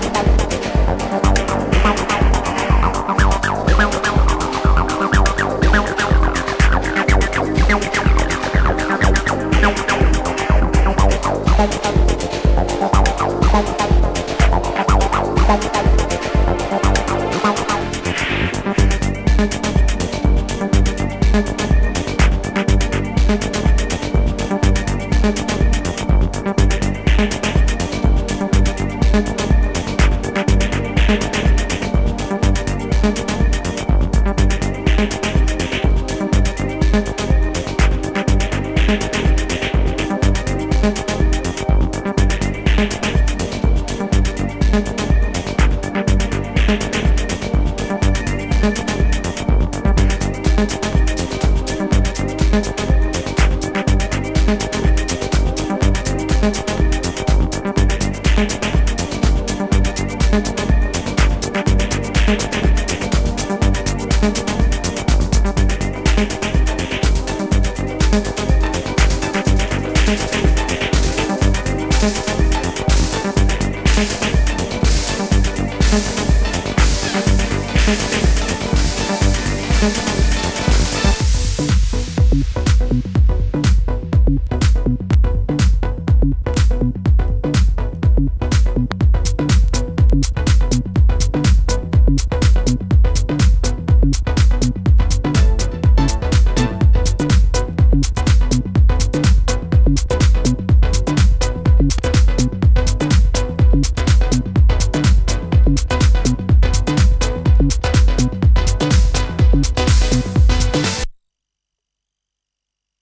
Bye.